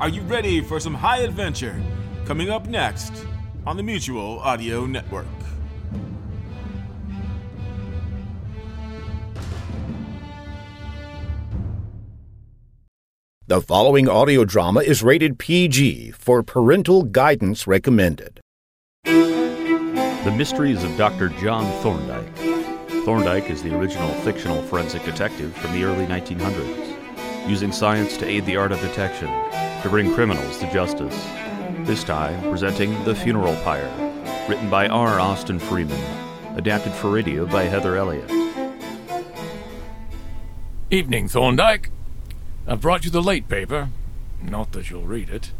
Are you ready for some high adventure? Coming up next on the Mutual Audio Network. The following audio drama is rated PG for parental guidance recommended. The Mysteries of Dr. John Thorndyke. Thorndyke is the original fictional forensic detective from the early 1900s, using science to aid the art of detection, to bring criminals to justice. This time, presenting The Funeral Pyre, written by R. Austin Freeman, adapted for radio by Heather Elliott. Evening, Thorndyke. I've brought you the late paper. Not that you'll read it.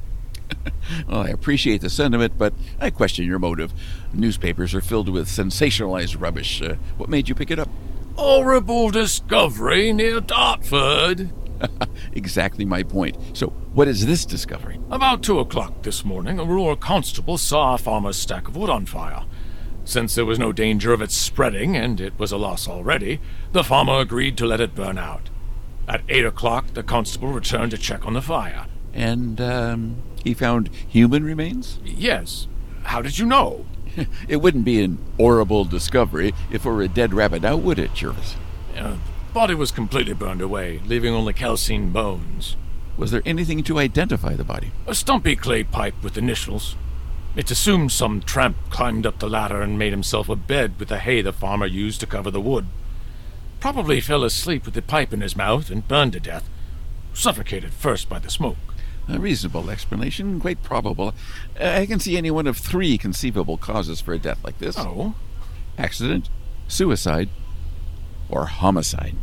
Well, I appreciate the sentiment, but I question your motive. Newspapers are filled with sensationalized rubbish. Uh, what made you pick it up? Horrible discovery near Dartford. exactly my point. So, what is this discovery? About two o'clock this morning, a rural constable saw a farmer's stack of wood on fire. Since there was no danger of its spreading, and it was a loss already, the farmer agreed to let it burn out. At eight o'clock, the constable returned to check on the fire. And, um, he found human remains? Yes. How did you know? It wouldn't be an horrible discovery if it were a dead rabbit now, would it, Jervis? Uh, body was completely burned away, leaving only calcined bones. Was there anything to identify the body? A stumpy clay pipe with initials. It's assumed some tramp climbed up the ladder and made himself a bed with the hay the farmer used to cover the wood. Probably fell asleep with the pipe in his mouth and burned to death. Suffocated first by the smoke. A reasonable explanation, quite probable. I can see any one of three conceivable causes for a death like this Oh? accident, suicide, or homicide.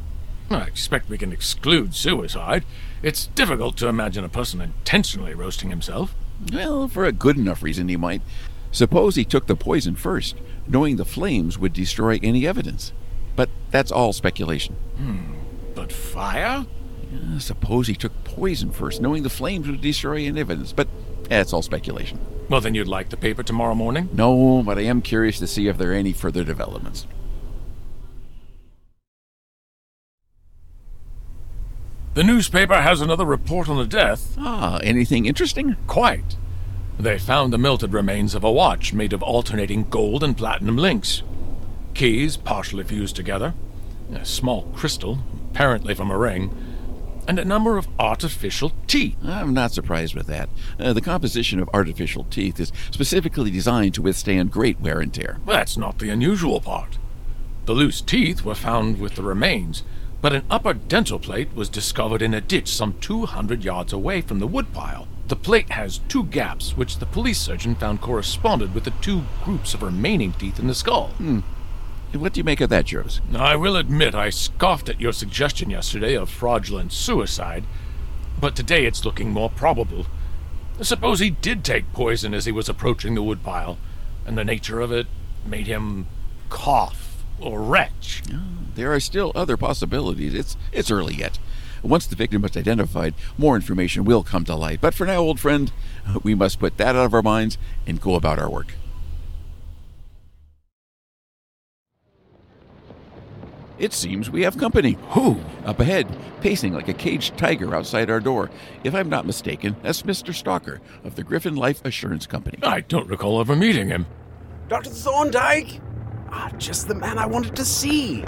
I expect we can exclude suicide. It's difficult to imagine a person intentionally roasting himself. Well, for a good enough reason, he might. Suppose he took the poison first, knowing the flames would destroy any evidence. But that's all speculation. But fire? Uh, suppose he took poison first, knowing the flames would destroy any evidence. But that's all speculation. Well, then you'd like the paper tomorrow morning? No, but I am curious to see if there are any further developments. The newspaper has another report on the death. Ah, anything interesting? Quite. They found the melted remains of a watch made of alternating gold and platinum links. Keys partially fused together, a small crystal, apparently from a ring, and a number of artificial teeth. I'm not surprised with that. Uh, the composition of artificial teeth is specifically designed to withstand great wear and tear. That's not the unusual part. The loose teeth were found with the remains, but an upper dental plate was discovered in a ditch some 200 yards away from the woodpile. The plate has two gaps, which the police surgeon found corresponded with the two groups of remaining teeth in the skull. Hmm. What do you make of that, Jervis? I will admit I scoffed at your suggestion yesterday of fraudulent suicide, but today it's looking more probable. Suppose he did take poison as he was approaching the woodpile, and the nature of it made him cough or retch. There are still other possibilities. It's it's early yet. Once the victim is identified, more information will come to light. But for now, old friend, we must put that out of our minds and go about our work. It seems we have company. Who? Up ahead, pacing like a caged tiger outside our door. If I'm not mistaken, that's Mr. Stalker of the Griffin Life Assurance Company. I don't recall ever meeting him. Dr. Thorndyke? Ah, just the man I wanted to see.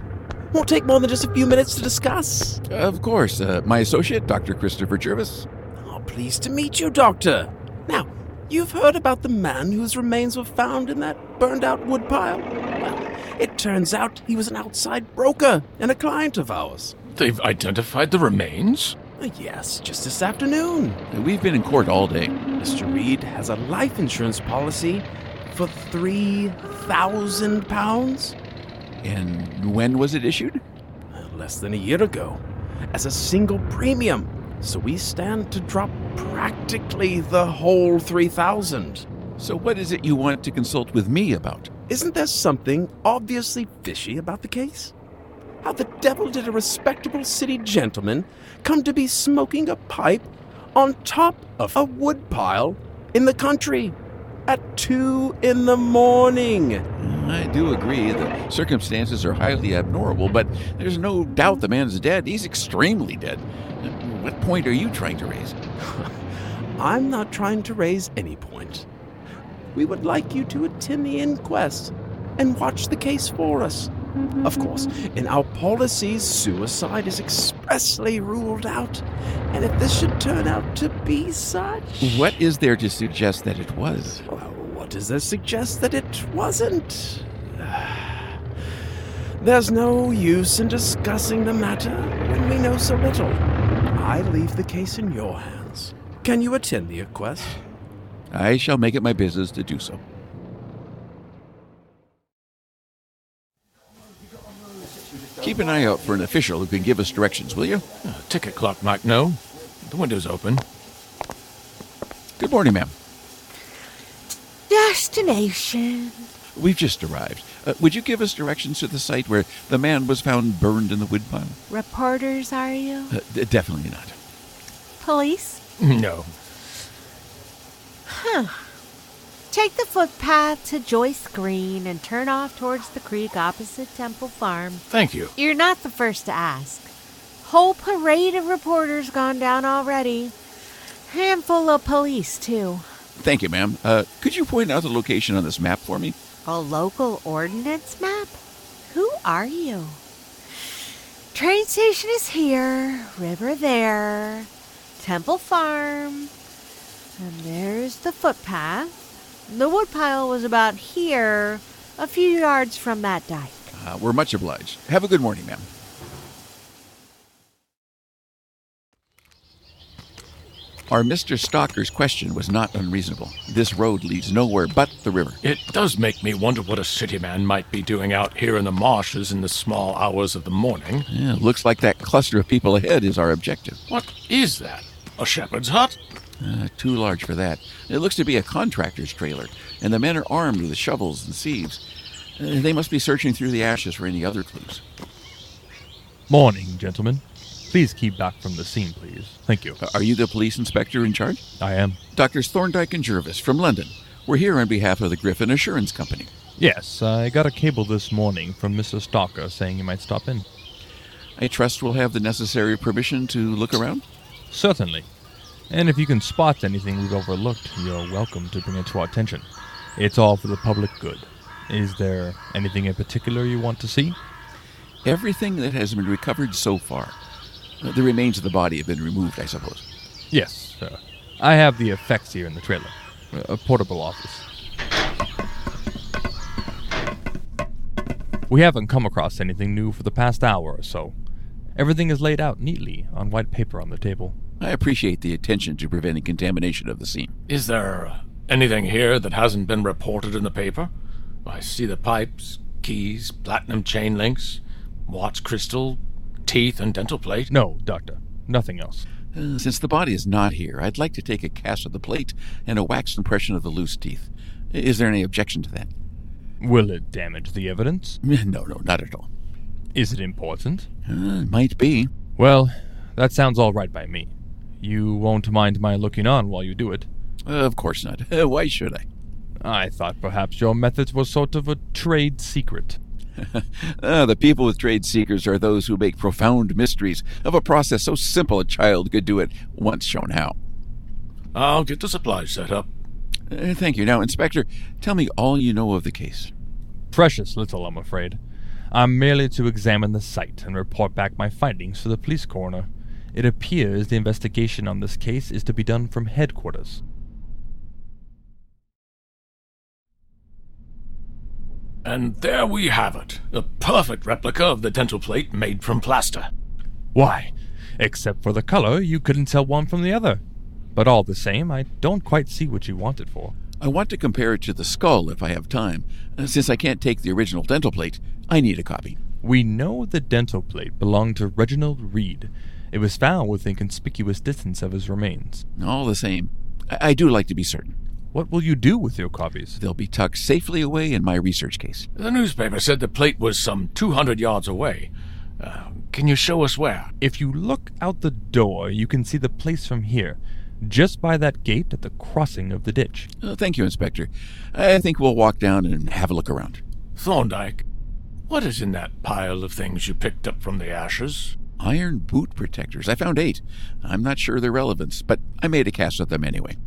Won't take more than just a few minutes to discuss. Of course, uh, my associate, Dr. Christopher Jervis. Oh, pleased to meet you, Doctor. Now, you've heard about the man whose remains were found in that burned out woodpile? Well, it turns out he was an outside broker and a client of ours. They've identified the remains? Uh, Yes, just this afternoon. We've been in court all day. Mr. Reed has a life insurance policy for three thousand pounds. And when was it issued? Less than a year ago, as a single premium. So we stand to drop practically the whole three thousand. So, what is it you want to consult with me about? Isn't there something obviously fishy about the case? How the devil did a respectable city gentleman come to be smoking a pipe on top of a woodpile in the country at two in the morning? I do agree the circumstances are highly abnormal, but there's no doubt the man's dead. He's extremely dead. What point are you trying to raise? I'm not trying to raise any point. We would like you to attend the inquest and watch the case for us. Of course, in our policies, suicide is expressly ruled out. And if this should turn out to be such. What is there to suggest that it was? Well, what does there suggest that it wasn't? There's no use in discussing the matter when we know so little. I leave the case in your hands. Can you attend the inquest? I shall make it my business to do so. Keep an eye out for an official who can give us directions, will you? Uh, ticket clock might know. The window's open. Good morning, ma'am. Destination. We've just arrived. Uh, would you give us directions to the site where the man was found burned in the woodpile? Reporters, are you? Uh, d- definitely not. Police? No. Huh. Take the footpath to Joyce Green and turn off towards the creek opposite Temple Farm. Thank you. You're not the first to ask. Whole parade of reporters gone down already. Handful of police, too. Thank you, ma'am. Uh, could you point out the location on this map for me? A local ordnance map? Who are you? Train station is here, river there, Temple Farm, and there's the footpath. The woodpile was about here, a few yards from that dike. Uh, we're much obliged. Have a good morning, ma'am. Our Mr. Stalker's question was not unreasonable. This road leads nowhere but the river. It does make me wonder what a city man might be doing out here in the marshes in the small hours of the morning. Yeah, looks like that cluster of people ahead is our objective. What is that? A shepherd's hut? Uh, too large for that. It looks to be a contractor's trailer, and the men are armed with shovels and sieves. Uh, they must be searching through the ashes for any other clues. Morning, gentlemen. Please keep back from the scene, please. Thank you. Uh, Are you the police inspector in charge? I am. Doctors Thorndyke and Jervis from London. We're here on behalf of the Griffin Assurance Company. Yes, I got a cable this morning from Mr. Stalker saying you might stop in. I trust we'll have the necessary permission to look around. Certainly. And if you can spot anything we've overlooked, you're welcome to bring it to our attention. It's all for the public good. Is there anything in particular you want to see? Everything that has been recovered so far. Uh, The remains of the body have been removed, I suppose. Yes, sir. I have the effects here in the trailer. A portable office. We haven't come across anything new for the past hour or so. Everything is laid out neatly on white paper on the table. I appreciate the attention to preventing contamination of the scene. Is there anything here that hasn't been reported in the paper? I see the pipes, keys, platinum chain links, watch crystal, teeth, and dental plate. No, Doctor. Nothing else. Uh, since the body is not here, I'd like to take a cast of the plate and a wax impression of the loose teeth. Is there any objection to that? Will it damage the evidence? No, no, not at all. Is it important? Uh, might be. Well, that sounds all right by me. You won't mind my looking on while you do it. Uh, of course not. Uh, why should I? I thought perhaps your methods were sort of a trade secret. Uh, the people with trade secrets are those who make profound mysteries of a process so simple a child could do it once shown how. I'll get the supplies set up. Uh, thank you. Now, Inspector, tell me all you know of the case. Precious little, I'm afraid. I'm merely to examine the site and report back my findings to the police coroner. It appears the investigation on this case is to be done from headquarters. And there we have it. A perfect replica of the dental plate made from plaster. Why, except for the color, you couldn't tell one from the other. But all the same, I don't quite see what you want it for. I want to compare it to the skull if I have time. Uh, since I can't take the original dental plate, I need a copy. We know the dental plate belonged to Reginald Reed. It was found within conspicuous distance of his remains. All the same, I, I do like to be certain. What will you do with your copies? They'll be tucked safely away in my research case. The newspaper said the plate was some 200 yards away. Uh, can you show us where? If you look out the door, you can see the place from here, just by that gate at the crossing of the ditch. Uh, thank you, Inspector. I think we'll walk down and have a look around. Thorndyke, what is in that pile of things you picked up from the ashes? Iron boot protectors. I found eight. I'm not sure their relevance, but I made a cast of them anyway.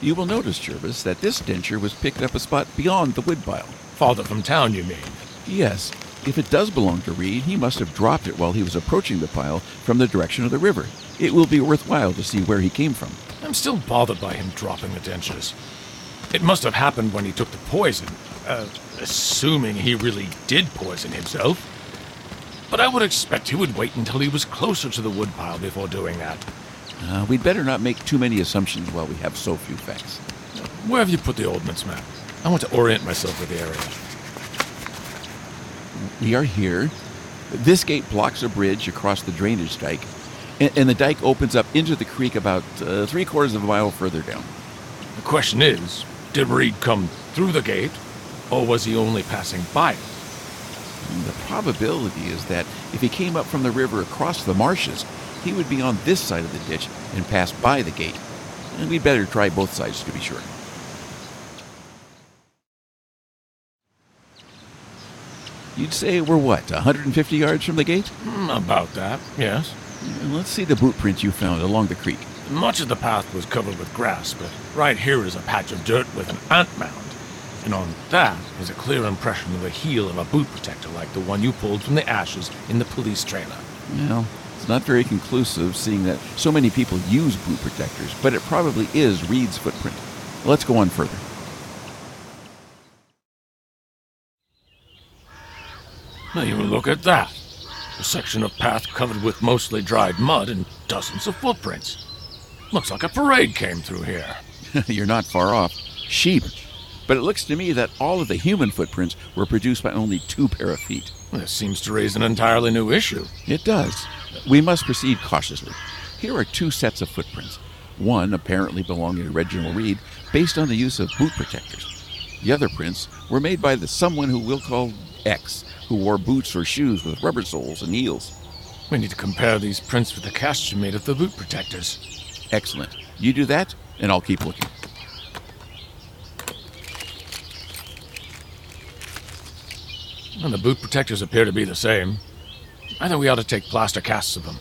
You will notice, Jervis, that this denture was picked up a spot beyond the woodpile. Farther from town, you mean? Yes, if it does belong to Reed, he must have dropped it while he was approaching the pile from the direction of the river. It will be worthwhile to see where he came from. I'm still bothered by him dropping the dentures. It must have happened when he took the poison, uh, assuming he really did poison himself. But I would expect he would wait until he was closer to the woodpile before doing that. Uh, we'd better not make too many assumptions while we have so few facts. Where have you put the ordnance map? I want to orient myself with the area. We are here. This gate blocks a bridge across the drainage dike, and, and the dike opens up into the creek about uh, three quarters of a mile further down. The question is did Reed come through the gate, or was he only passing by it? The probability is that if he came up from the river across the marshes, he would be on this side of the ditch and pass by the gate. And we'd better try both sides to be sure. You'd say we're what, 150 yards from the gate? Hmm, about that, yes. Let's see the boot prints you found along the creek. Much of the path was covered with grass, but right here is a patch of dirt with an ant mound. And on that is a clear impression of the heel of a boot protector like the one you pulled from the ashes in the police trailer. Well, it's not very conclusive seeing that so many people use boot protectors, but it probably is Reed's footprint. Let's go on further. Now you look at that. A section of path covered with mostly dried mud and dozens of footprints. Looks like a parade came through here. You're not far off. Sheep. But it looks to me that all of the human footprints were produced by only two pair of feet. This seems to raise an entirely new issue. It does. We must proceed cautiously. Here are two sets of footprints. One apparently belonging to Reginald Reed, based on the use of boot protectors. The other prints were made by the someone who we'll call X, who wore boots or shoes with rubber soles and heels. We need to compare these prints with the casts you made of the boot protectors. Excellent. You do that, and I'll keep looking. And the boot protectors appear to be the same. I think we ought to take plaster casts of them.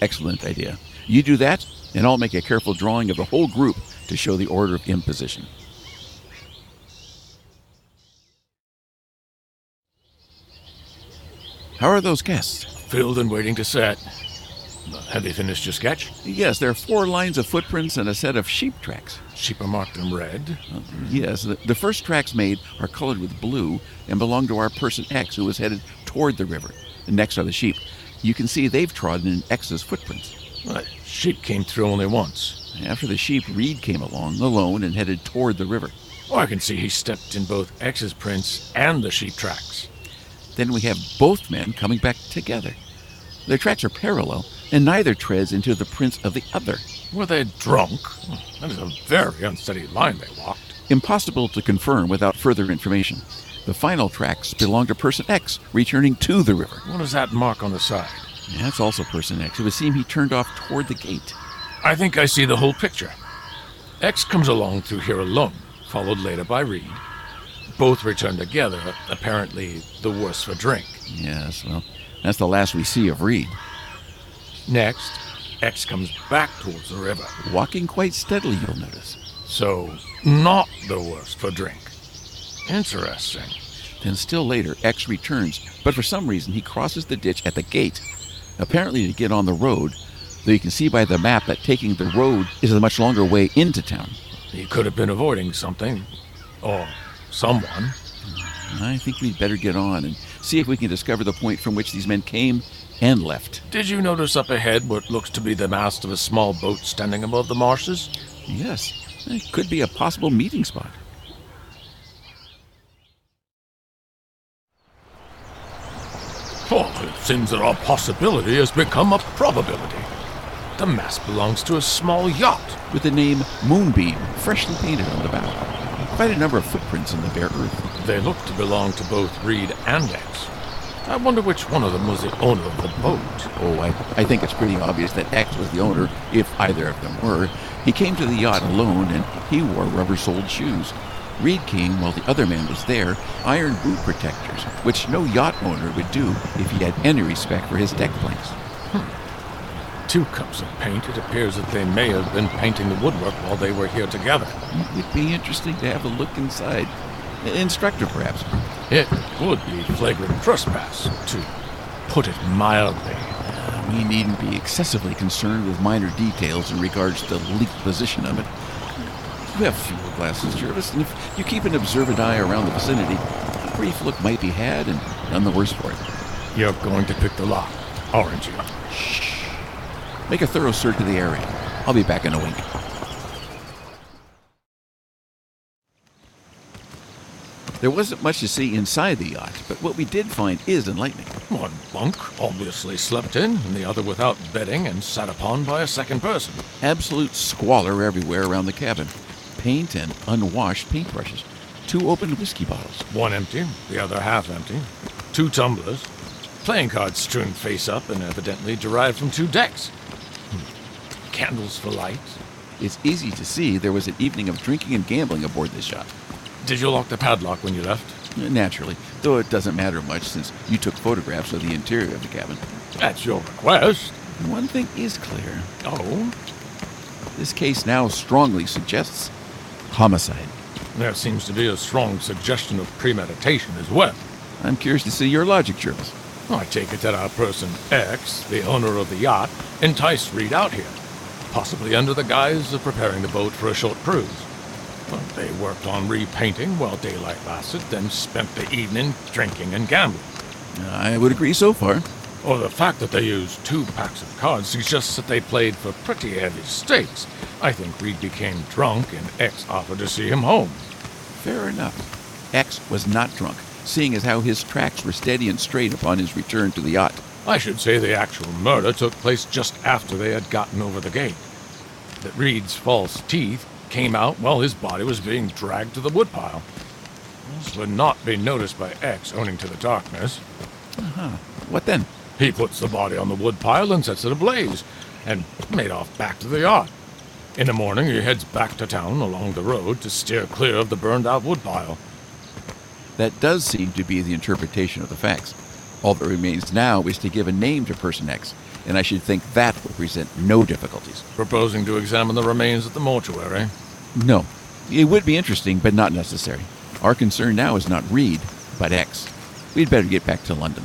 Excellent idea. You do that, and I'll make a careful drawing of the whole group to show the order of imposition. How are those casts? Filled and waiting to set. Have you finished your sketch? Yes, there are four lines of footprints and a set of sheep tracks. Sheep are marked in red. Uh, yes, the, the first tracks made are colored with blue and belong to our person X who was headed toward the river. And next are the sheep. You can see they've trodden in X's footprints. Well, sheep came through only once. After the sheep, Reed came along alone and headed toward the river. Oh, I can see he stepped in both X's prints and the sheep tracks. Then we have both men coming back together. Their tracks are parallel, and neither treads into the prints of the other. Were they drunk? Hmm, that is a very unsteady line they walked. Impossible to confirm without further information. The final tracks belong to person X, returning to the river. What is that mark on the side? That's also person X. It would seem he turned off toward the gate. I think I see the whole picture. X comes along through here alone, followed later by Reed. Both return together, apparently the worse for drink. Yes, well, that's the last we see of Reed. Next, X comes back towards the river. Walking quite steadily, you'll notice. So, not the worst for drink. Interesting. Then, still later, X returns, but for some reason he crosses the ditch at the gate, apparently to get on the road, though you can see by the map that taking the road is a much longer way into town. He could have been avoiding something. Or someone. I think we'd better get on and see if we can discover the point from which these men came and left. Did you notice up ahead what looks to be the mast of a small boat standing above the marshes? Yes, it could be a possible meeting spot. Oh, it seems that our possibility has become a probability. The mast belongs to a small yacht. With the name Moonbeam freshly painted on the bow. Quite a number of footprints in the bare earth. They look to belong to both Reed and X. I wonder which one of them was the owner of the boat. Oh, I, I think it's pretty obvious that X was the owner, if either of them were. He came to the yacht alone, and he wore rubber-soled shoes. Reed came while the other man was there, iron boot protectors, which no yacht owner would do if he had any respect for his deck planks. Two cups of paint. It appears that they may have been painting the woodwork while they were here together. It would be interesting to have a look inside. Instructor, perhaps. It would be flagrant trespass, to put it mildly. Uh, we needn't be excessively concerned with minor details in regards to the leaked position of it. You have field glasses, Jervis, and if you keep an observant eye around the vicinity, a brief look might be had, and none the worse for it. You're going to pick the lock, aren't you? Make a thorough search of the area. I'll be back in a wink. There wasn't much to see inside the yacht, but what we did find is enlightening. One bunk obviously slept in, and the other without bedding and sat upon by a second person. Absolute squalor everywhere around the cabin. Paint and unwashed paintbrushes. Two open whiskey bottles. One empty, the other half empty. Two tumblers. Playing cards strewn face up and evidently derived from two decks. Candles for light. It's easy to see there was an evening of drinking and gambling aboard this yacht. Did you lock the padlock when you left? Naturally, though it doesn't matter much since you took photographs of the interior of the cabin. At your request. One thing is clear. Oh? This case now strongly suggests homicide. There seems to be a strong suggestion of premeditation as well. I'm curious to see your logic, Jervis. I take it that our person X, the owner of the yacht, enticed Reed out here, possibly under the guise of preparing the boat for a short cruise. Well, they worked on repainting while daylight lasted, then spent the evening drinking and gambling. I would agree so far. Or the fact that they used two packs of cards suggests that they played for pretty heavy stakes. I think Reed became drunk and X offered to see him home. Fair enough. X was not drunk, seeing as how his tracks were steady and straight upon his return to the yacht. I should say the actual murder took place just after they had gotten over the gate. That Reed's false teeth came out while his body was being dragged to the woodpile. This would not be noticed by X owning to the darkness. Uh-huh. What then? He puts the body on the woodpile and sets it ablaze, and made off back to the yacht. In the morning, he heads back to town along the road to steer clear of the burned out woodpile. That does seem to be the interpretation of the facts. All that remains now is to give a name to Person X, and I should think that would present no difficulties. Proposing to examine the remains at the mortuary. No. It would be interesting, but not necessary. Our concern now is not Reed, but X. We'd better get back to London.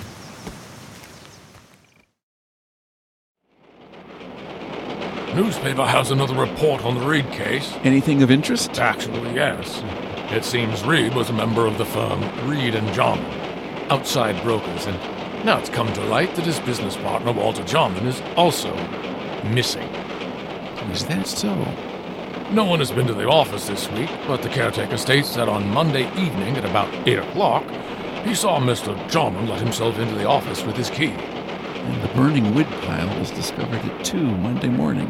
Newspaper has another report on the Reed case. Anything of interest? Actually, yes. It seems Reed was a member of the firm Reed and Jarman, outside brokers, and now it's come to light that his business partner Walter Jarman is also missing. Is that so? No one has been to the office this week, but the caretaker states that on Monday evening at about 8 o'clock, he saw Mr. Jarman let himself into the office with his key. And the burning wood pile was discovered at 2 Monday morning.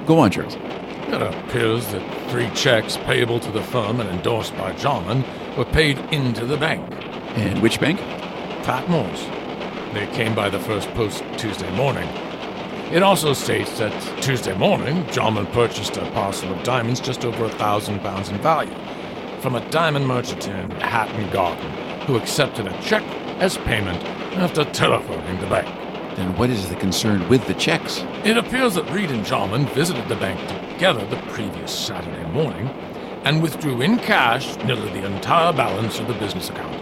Go on, Charles. It appears that three checks payable to the firm and endorsed by Jarman were paid into the bank. And which bank? Patmore's. They came by the first post Tuesday morning. It also states that Tuesday morning, Jarman purchased a parcel of diamonds just over a thousand pounds in value from a diamond merchant in Hatton Garden, who accepted a check as payment after telephoning the bank. Then what is the concern with the checks? It appears that Reed and Jarman visited the bank together the previous Saturday morning and withdrew in cash nearly the entire balance of the business account.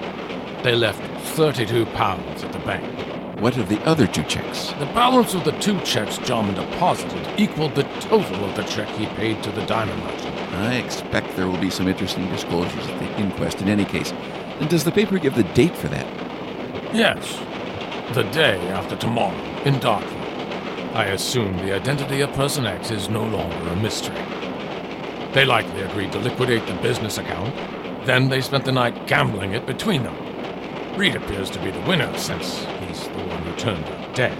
They left 32 pounds at the bank. What of the other two checks? The balance of the two checks John deposited equaled the total of the check he paid to the diamond merchant. I expect there will be some interesting disclosures at the inquest in any case. And does the paper give the date for that? Yes, the day after tomorrow in Dartford. I assume the identity of Person X is no longer a mystery. They likely agreed to liquidate the business account, then they spent the night gambling it between them. Reed appears to be the winner, since he's the one who turned her dead.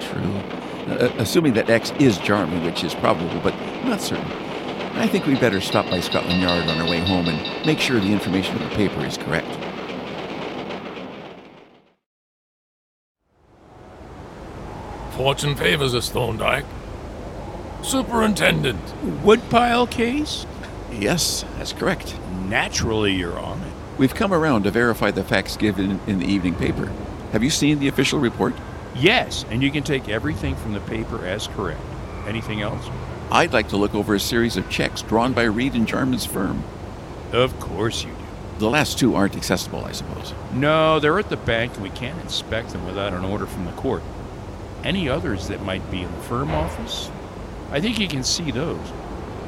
True. Uh, assuming that X is Jarman, which is probable, but not certain. I think we'd better stop by Scotland Yard on our way home and make sure the information in the paper is correct. Fortune favors us, Thorndyke. Superintendent. Woodpile case? Yes, that's correct. Naturally, Your Honor. We've come around to verify the facts given in the evening paper. Have you seen the official report? Yes, and you can take everything from the paper as correct. Anything else? I'd like to look over a series of checks drawn by Reed and Jarman's firm. Of course you do. The last two aren't accessible, I suppose. No, they're at the bank and we can't inspect them without an order from the court. Any others that might be in the firm office? I think you can see those.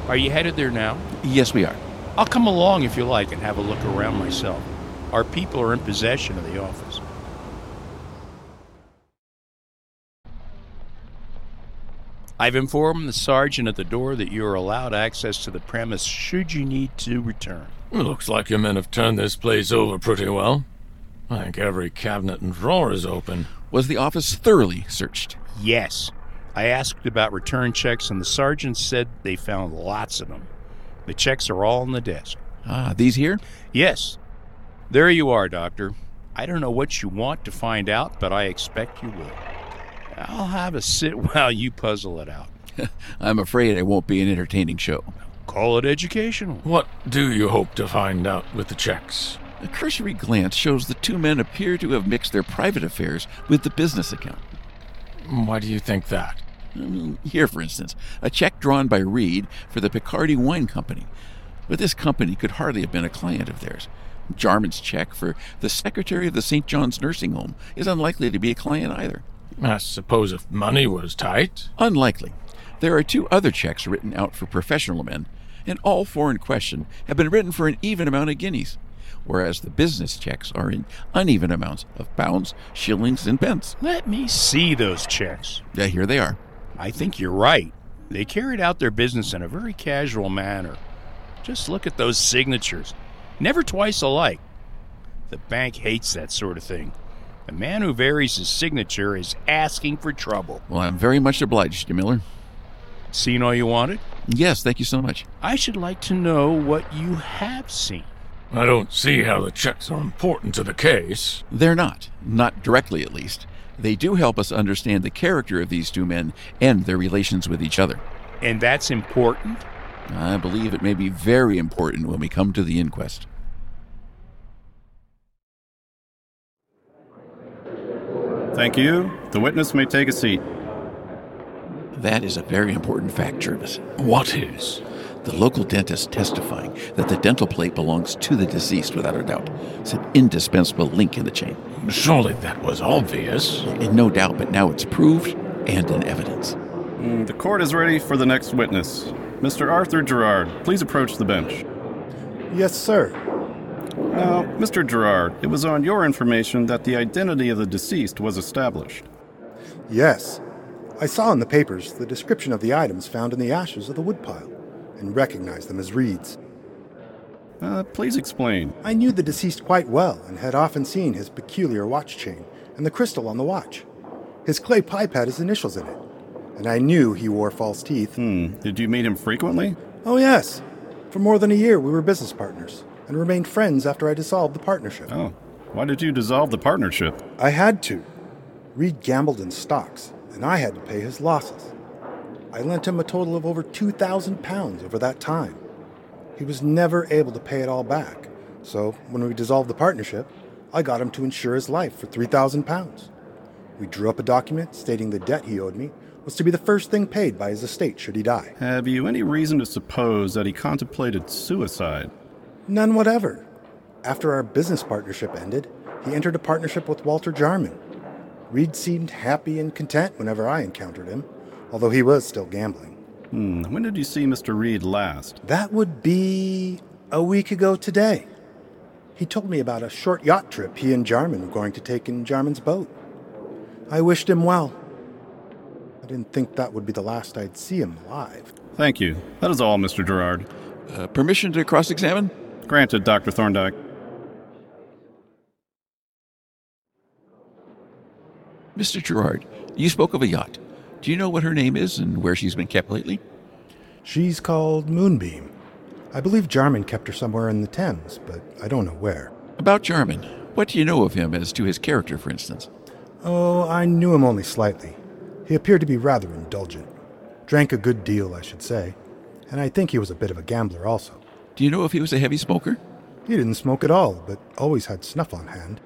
Are you headed there now? Yes, we are. I'll come along if you like and have a look around myself. Our people are in possession of the office. I've informed the sergeant at the door that you are allowed access to the premise should you need to return. It looks like your men have turned this place over pretty well. I think every cabinet and drawer is open. Was the office thoroughly searched? Yes. I asked about return checks, and the sergeant said they found lots of them. The checks are all on the desk. Ah, these here? Yes. There you are, Doctor. I don't know what you want to find out, but I expect you will. I'll have a sit while you puzzle it out. I'm afraid it won't be an entertaining show. Call it educational. What do you hope to find out with the checks? A cursory glance shows the two men appear to have mixed their private affairs with the business account. Why do you think that? Here, for instance, a check drawn by Reed for the Picardy Wine Company. But this company could hardly have been a client of theirs. Jarman's check for the secretary of the St. John's Nursing Home is unlikely to be a client either. I suppose if money was tight. Unlikely. There are two other checks written out for professional men, and all four in question have been written for an even amount of guineas, whereas the business checks are in uneven amounts of pounds, shillings, and pence. Let me see those checks. Yeah, here they are. I think you're right. They carried out their business in a very casual manner. Just look at those signatures. Never twice alike. The bank hates that sort of thing. A man who varies his signature is asking for trouble. Well, I'm very much obliged to Miller. Seen all you wanted? Yes, thank you so much. I should like to know what you have seen. I don't see how the checks are important to the case. They're not, not directly at least. They do help us understand the character of these two men and their relations with each other. And that's important? I believe it may be very important when we come to the inquest. Thank you. The witness may take a seat. That is a very important fact, Jervis. What is? The local dentist testifying that the dental plate belongs to the deceased without a doubt. It's an indispensable link in the chain. Surely that was obvious. And no doubt, but now it's proved and in evidence. Mm, The court is ready for the next witness. Mr. Arthur Gerard, please approach the bench. Yes, sir. Now, Mr. Gerard, it was on your information that the identity of the deceased was established. Yes. I saw in the papers the description of the items found in the ashes of the woodpile and recognized them as Reed's. Uh, please explain. I knew the deceased quite well and had often seen his peculiar watch chain and the crystal on the watch. His clay pipe had his initials in it, and I knew he wore false teeth. Hmm. Did you meet him frequently? Oh, yes. For more than a year, we were business partners and remained friends after I dissolved the partnership. Oh. Why did you dissolve the partnership? I had to. Reed gambled in stocks, and I had to pay his losses. I lent him a total of over 2,000 pounds over that time. He was never able to pay it all back, so when we dissolved the partnership, I got him to insure his life for 3,000 pounds. We drew up a document stating the debt he owed me was to be the first thing paid by his estate should he die. Have you any reason to suppose that he contemplated suicide? None whatever. After our business partnership ended, he entered a partnership with Walter Jarman. Reed seemed happy and content whenever I encountered him, although he was still gambling. Hmm. When did you see Mr. Reed last? That would be a week ago today. He told me about a short yacht trip he and Jarman were going to take in Jarman's boat. I wished him well. I didn't think that would be the last I'd see him alive. Thank you. That is all, Mr. Gerard. Uh, permission to cross examine? Granted, Dr. Thorndyke. Mr. Gerard, you spoke of a yacht. Do you know what her name is and where she's been kept lately? She's called Moonbeam. I believe Jarman kept her somewhere in the Thames, but I don't know where. About Jarman, what do you know of him as to his character, for instance? Oh, I knew him only slightly. He appeared to be rather indulgent. Drank a good deal, I should say, and I think he was a bit of a gambler also. Do you know if he was a heavy smoker? He didn't smoke at all, but always had snuff on hand.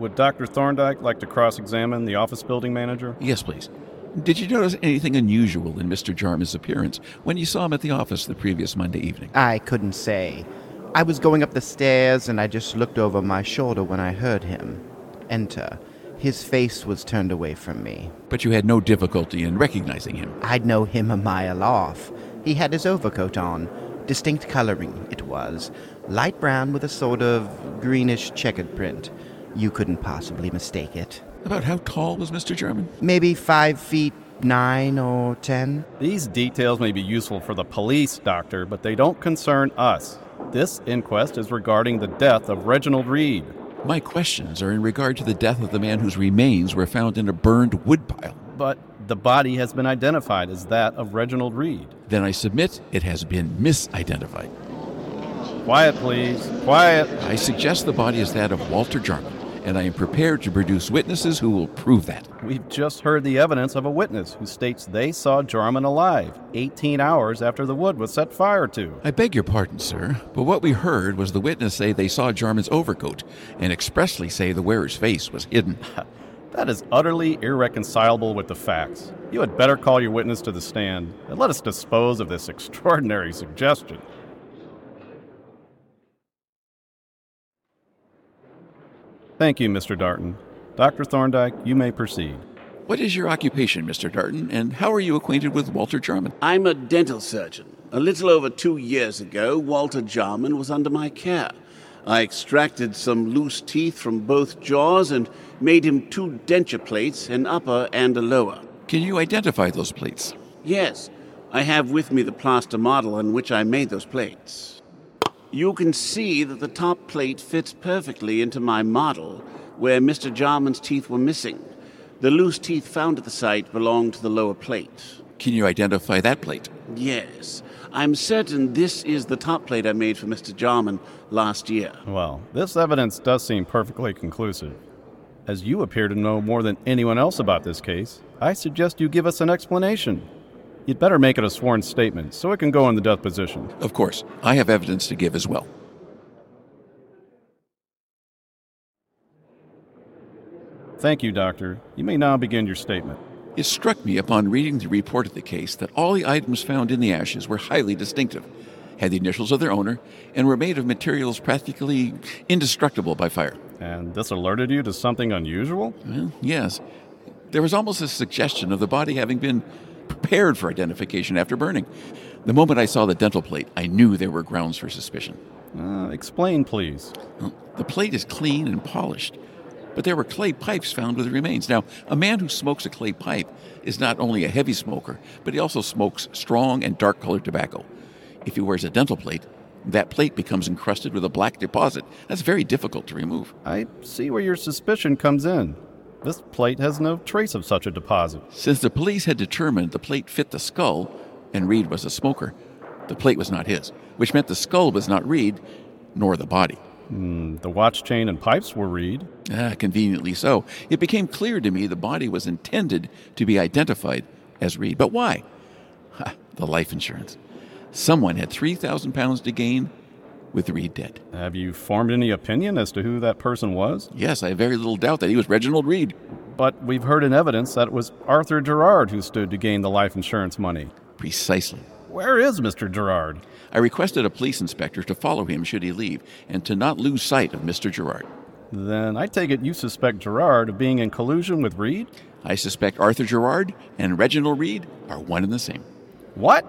Would Dr. Thorndyke like to cross examine the office building manager? Yes, please. Did you notice anything unusual in Mr. Jarman's appearance when you saw him at the office the previous Monday evening? I couldn't say. I was going up the stairs and I just looked over my shoulder when I heard him enter. His face was turned away from me. But you had no difficulty in recognizing him. I'd know him a mile off. He had his overcoat on. Distinct coloring, it was. Light brown with a sort of greenish checkered print. You couldn't possibly mistake it. About how tall was Mr. Jarman? Maybe five feet nine or ten. These details may be useful for the police, Doctor, but they don't concern us. This inquest is regarding the death of Reginald Reed. My questions are in regard to the death of the man whose remains were found in a burned woodpile. But the body has been identified as that of Reginald Reed. Then I submit it has been misidentified. Quiet, please. Quiet. I suggest the body is that of Walter Jarman, and I am prepared to produce witnesses who will prove that. We've just heard the evidence of a witness who states they saw Jarman alive 18 hours after the wood was set fire to. I beg your pardon, sir, but what we heard was the witness say they saw Jarman's overcoat and expressly say the wearer's face was hidden. that is utterly irreconcilable with the facts. You had better call your witness to the stand and let us dispose of this extraordinary suggestion. Thank you, Mr. Darton. Dr. Thorndyke, you may proceed. What is your occupation, Mr. Darton, and how are you acquainted with Walter Jarman? I'm a dental surgeon. A little over two years ago, Walter Jarman was under my care. I extracted some loose teeth from both jaws and made him two denture plates, an upper and a lower. Can you identify those plates? Yes. I have with me the plaster model on which I made those plates. You can see that the top plate fits perfectly into my model where Mr. Jarman's teeth were missing. The loose teeth found at the site belonged to the lower plate. Can you identify that plate? Yes. I'm certain this is the top plate I made for Mr. Jarman last year. Well, this evidence does seem perfectly conclusive. As you appear to know more than anyone else about this case, I suggest you give us an explanation. You'd better make it a sworn statement so it can go in the deposition. Of course. I have evidence to give as well. Thank you, Doctor. You may now begin your statement. It struck me upon reading the report of the case that all the items found in the ashes were highly distinctive, had the initials of their owner, and were made of materials practically indestructible by fire. And this alerted you to something unusual? Well, yes. There was almost a suggestion of the body having been prepared for identification after burning. The moment I saw the dental plate, I knew there were grounds for suspicion. Uh, explain, please. The plate is clean and polished, but there were clay pipes found with the remains. Now, a man who smokes a clay pipe is not only a heavy smoker, but he also smokes strong and dark colored tobacco. If he wears a dental plate, that plate becomes encrusted with a black deposit. That's very difficult to remove. I see where your suspicion comes in. This plate has no trace of such a deposit. Since the police had determined the plate fit the skull, and Reed was a smoker, the plate was not his, which meant the skull was not Reed, nor the body. Mm, the watch chain and pipes were Reed. Ah, conveniently so. It became clear to me the body was intended to be identified as Reed. But why? Ha, the life insurance. Someone had 3,000 pounds to gain with Reed dead. Have you formed any opinion as to who that person was? Yes, I have very little doubt that he was Reginald Reed. But we've heard in evidence that it was Arthur Gerard who stood to gain the life insurance money. Precisely. Where is Mr. Gerard? I requested a police inspector to follow him should he leave and to not lose sight of Mr. Gerard. Then I take it you suspect Gerard of being in collusion with Reed? I suspect Arthur Gerard and Reginald Reed are one and the same. What?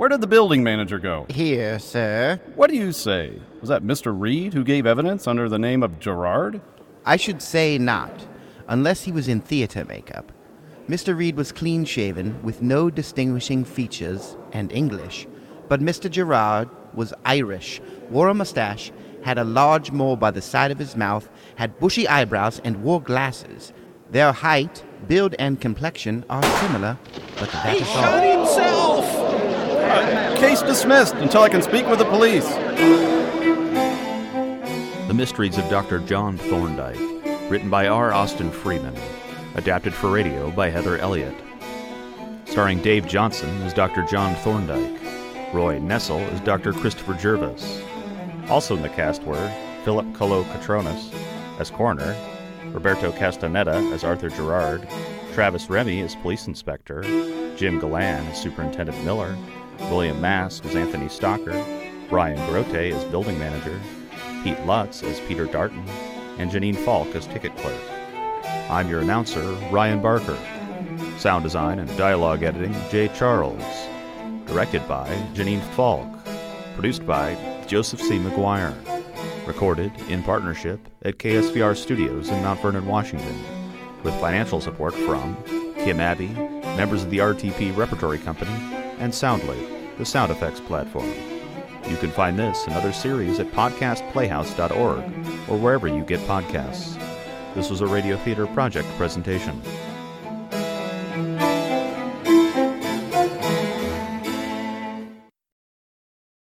Where did the building manager go? Here, sir. What do you say? Was that Mr. Reed who gave evidence under the name of Gerard? I should say not, unless he was in theater makeup. Mr. Reed was clean shaven, with no distinguishing features, and English. But Mr. Gerard was Irish, wore a mustache, had a large mole by the side of his mouth, had bushy eyebrows, and wore glasses. Their height, build, and complexion are similar, but that he is shot himself! Case dismissed until I can speak with the police. The Mysteries of Dr. John Thorndyke, Written by R. Austin Freeman. Adapted for radio by Heather Elliott. Starring Dave Johnson as Dr. John Thorndyke. Roy Nessel as Dr. Christopher Jervis. Also in the cast were Philip Colo Catronis as coroner, Roberto Castaneda as Arthur Gerard, Travis Remy as police inspector, Jim Galan as Superintendent Miller, William Mask as Anthony Stalker, Brian Grote as building manager, Pete Lutz as Peter Darton, and Janine Falk as ticket clerk. I'm your announcer, Ryan Barker. Sound design and dialogue editing, Jay Charles. Directed by Janine Falk. Produced by Joseph C. McGuire. Recorded in partnership at KSVR Studios in Mount Vernon, Washington, with financial support from Kim Abbey, members of the RTP Repertory Company, and Soundly, the sound effects platform. You can find this and other series at podcastplayhouse.org or wherever you get podcasts. This was a Radio Theater Project presentation.